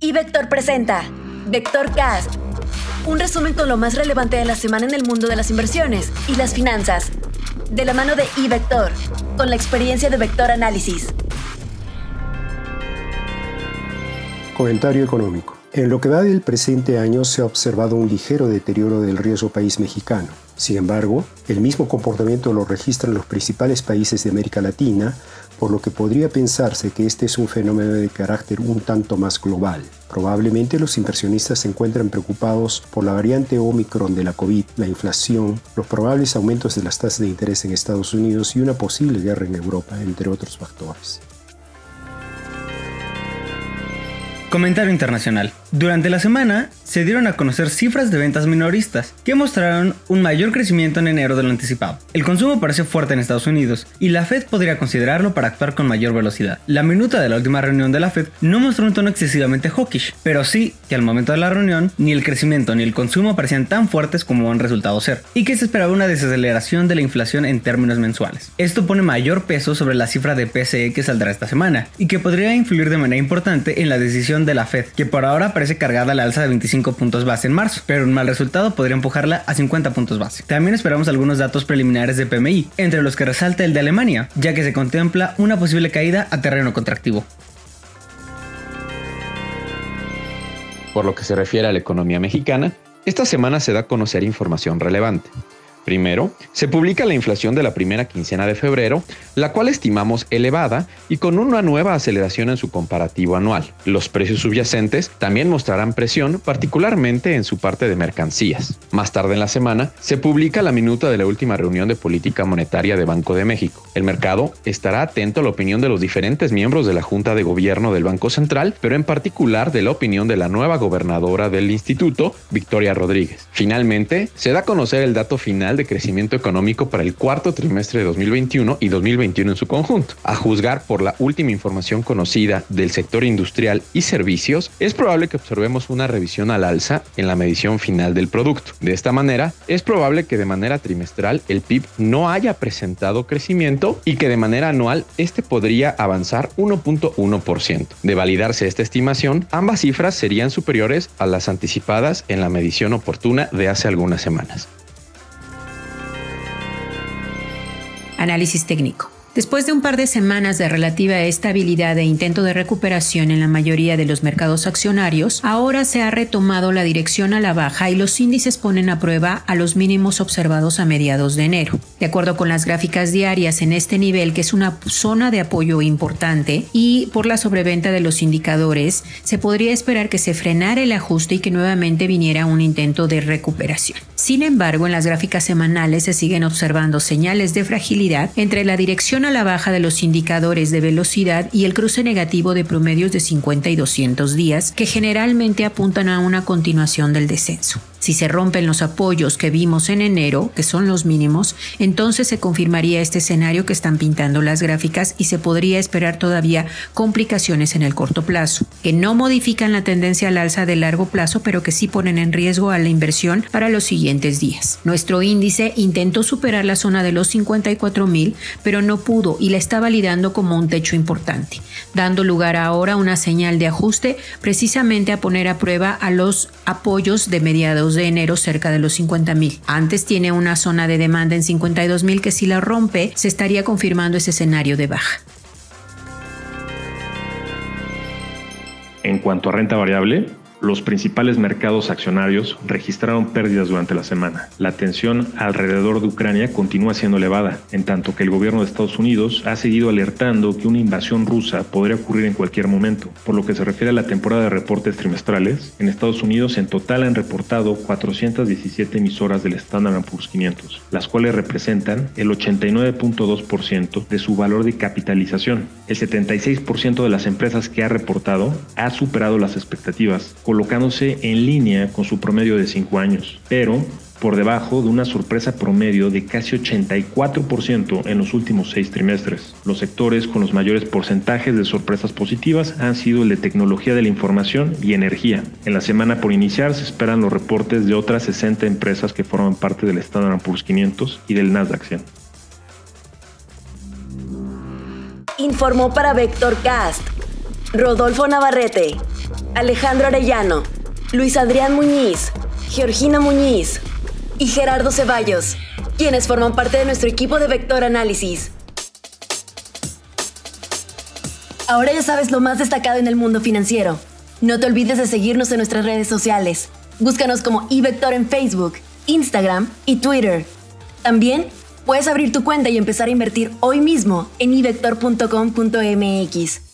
Y Vector presenta Vector Cast, un resumen con lo más relevante de la semana en el mundo de las inversiones y las finanzas, de la mano de iVector, con la experiencia de Vector Análisis. Comentario económico. En lo que va del presente año se ha observado un ligero deterioro del riesgo país mexicano. Sin embargo, el mismo comportamiento lo registran los principales países de América Latina, por lo que podría pensarse que este es un fenómeno de carácter un tanto más global. Probablemente los inversionistas se encuentran preocupados por la variante Omicron de la COVID, la inflación, los probables aumentos de las tasas de interés en Estados Unidos y una posible guerra en Europa, entre otros factores. Comentario internacional. Durante la semana se dieron a conocer cifras de ventas minoristas que mostraron un mayor crecimiento en enero de lo anticipado. El consumo parece fuerte en Estados Unidos y la Fed podría considerarlo para actuar con mayor velocidad. La minuta de la última reunión de la Fed no mostró un tono excesivamente hawkish, pero sí que al momento de la reunión ni el crecimiento ni el consumo parecían tan fuertes como han resultado ser y que se esperaba una desaceleración de la inflación en términos mensuales. Esto pone mayor peso sobre la cifra de PCE que saldrá esta semana y que podría influir de manera importante en la decisión de la Fed, que por ahora parece cargada la alza de 25 puntos base en marzo, pero un mal resultado podría empujarla a 50 puntos base. También esperamos algunos datos preliminares de PMI, entre los que resalta el de Alemania, ya que se contempla una posible caída a terreno contractivo. Por lo que se refiere a la economía mexicana, esta semana se da a conocer información relevante. Primero, se publica la inflación de la primera quincena de febrero, la cual estimamos elevada y con una nueva aceleración en su comparativo anual. Los precios subyacentes también mostrarán presión, particularmente en su parte de mercancías. Más tarde en la semana, se publica la minuta de la última reunión de política monetaria de Banco de México. El mercado estará atento a la opinión de los diferentes miembros de la Junta de Gobierno del Banco Central, pero en particular de la opinión de la nueva gobernadora del instituto, Victoria Rodríguez. Finalmente, se da a conocer el dato final de crecimiento económico para el cuarto trimestre de 2021 y 2021 en su conjunto. A juzgar por la última información conocida del sector industrial y servicios, es probable que observemos una revisión al alza en la medición final del producto. De esta manera, es probable que de manera trimestral el PIB no haya presentado crecimiento y que de manera anual este podría avanzar 1.1%. De validarse esta estimación, ambas cifras serían superiores a las anticipadas en la medición oportuna de hace algunas semanas. Análisis técnico. Después de un par de semanas de relativa estabilidad e intento de recuperación en la mayoría de los mercados accionarios, ahora se ha retomado la dirección a la baja y los índices ponen a prueba a los mínimos observados a mediados de enero. De acuerdo con las gráficas diarias en este nivel, que es una zona de apoyo importante, y por la sobreventa de los indicadores, se podría esperar que se frenara el ajuste y que nuevamente viniera un intento de recuperación. Sin embargo, en las gráficas semanales se siguen observando señales de fragilidad entre la dirección a la baja de los indicadores de velocidad y el cruce negativo de promedios de 50 y 200 días, que generalmente apuntan a una continuación del descenso. Si se rompen los apoyos que vimos en enero, que son los mínimos, entonces se confirmaría este escenario que están pintando las gráficas y se podría esperar todavía complicaciones en el corto plazo, que no modifican la tendencia al alza de largo plazo, pero que sí ponen en riesgo a la inversión para los siguientes días. Nuestro índice intentó superar la zona de los 54 mil, pero no pudo y la está validando como un techo importante, dando lugar ahora a una señal de ajuste precisamente a poner a prueba a los apoyos de mediados de enero cerca de los 50 mil. Antes tiene una zona de demanda en 52 mil que si la rompe se estaría confirmando ese escenario de baja. En cuanto a renta variable, los principales mercados accionarios registraron pérdidas durante la semana. La tensión alrededor de Ucrania continúa siendo elevada, en tanto que el gobierno de Estados Unidos ha seguido alertando que una invasión rusa podría ocurrir en cualquier momento. Por lo que se refiere a la temporada de reportes trimestrales, en Estados Unidos en total han reportado 417 emisoras del Standard Poor's 500, las cuales representan el 89.2% de su valor de capitalización. El 76% de las empresas que ha reportado ha superado las expectativas colocándose en línea con su promedio de 5 años, pero por debajo de una sorpresa promedio de casi 84% en los últimos seis trimestres. Los sectores con los mayores porcentajes de sorpresas positivas han sido el de tecnología de la información y energía. En la semana por iniciar se esperan los reportes de otras 60 empresas que forman parte del Standard Poor's 500 y del Nasdaq 100. Informó para Vector Cast Rodolfo Navarrete. Alejandro Arellano, Luis Adrián Muñiz, Georgina Muñiz y Gerardo Ceballos, quienes forman parte de nuestro equipo de Vector Análisis. Ahora ya sabes lo más destacado en el mundo financiero. No te olvides de seguirnos en nuestras redes sociales. Búscanos como iVector en Facebook, Instagram y Twitter. También puedes abrir tu cuenta y empezar a invertir hoy mismo en ivector.com.mx.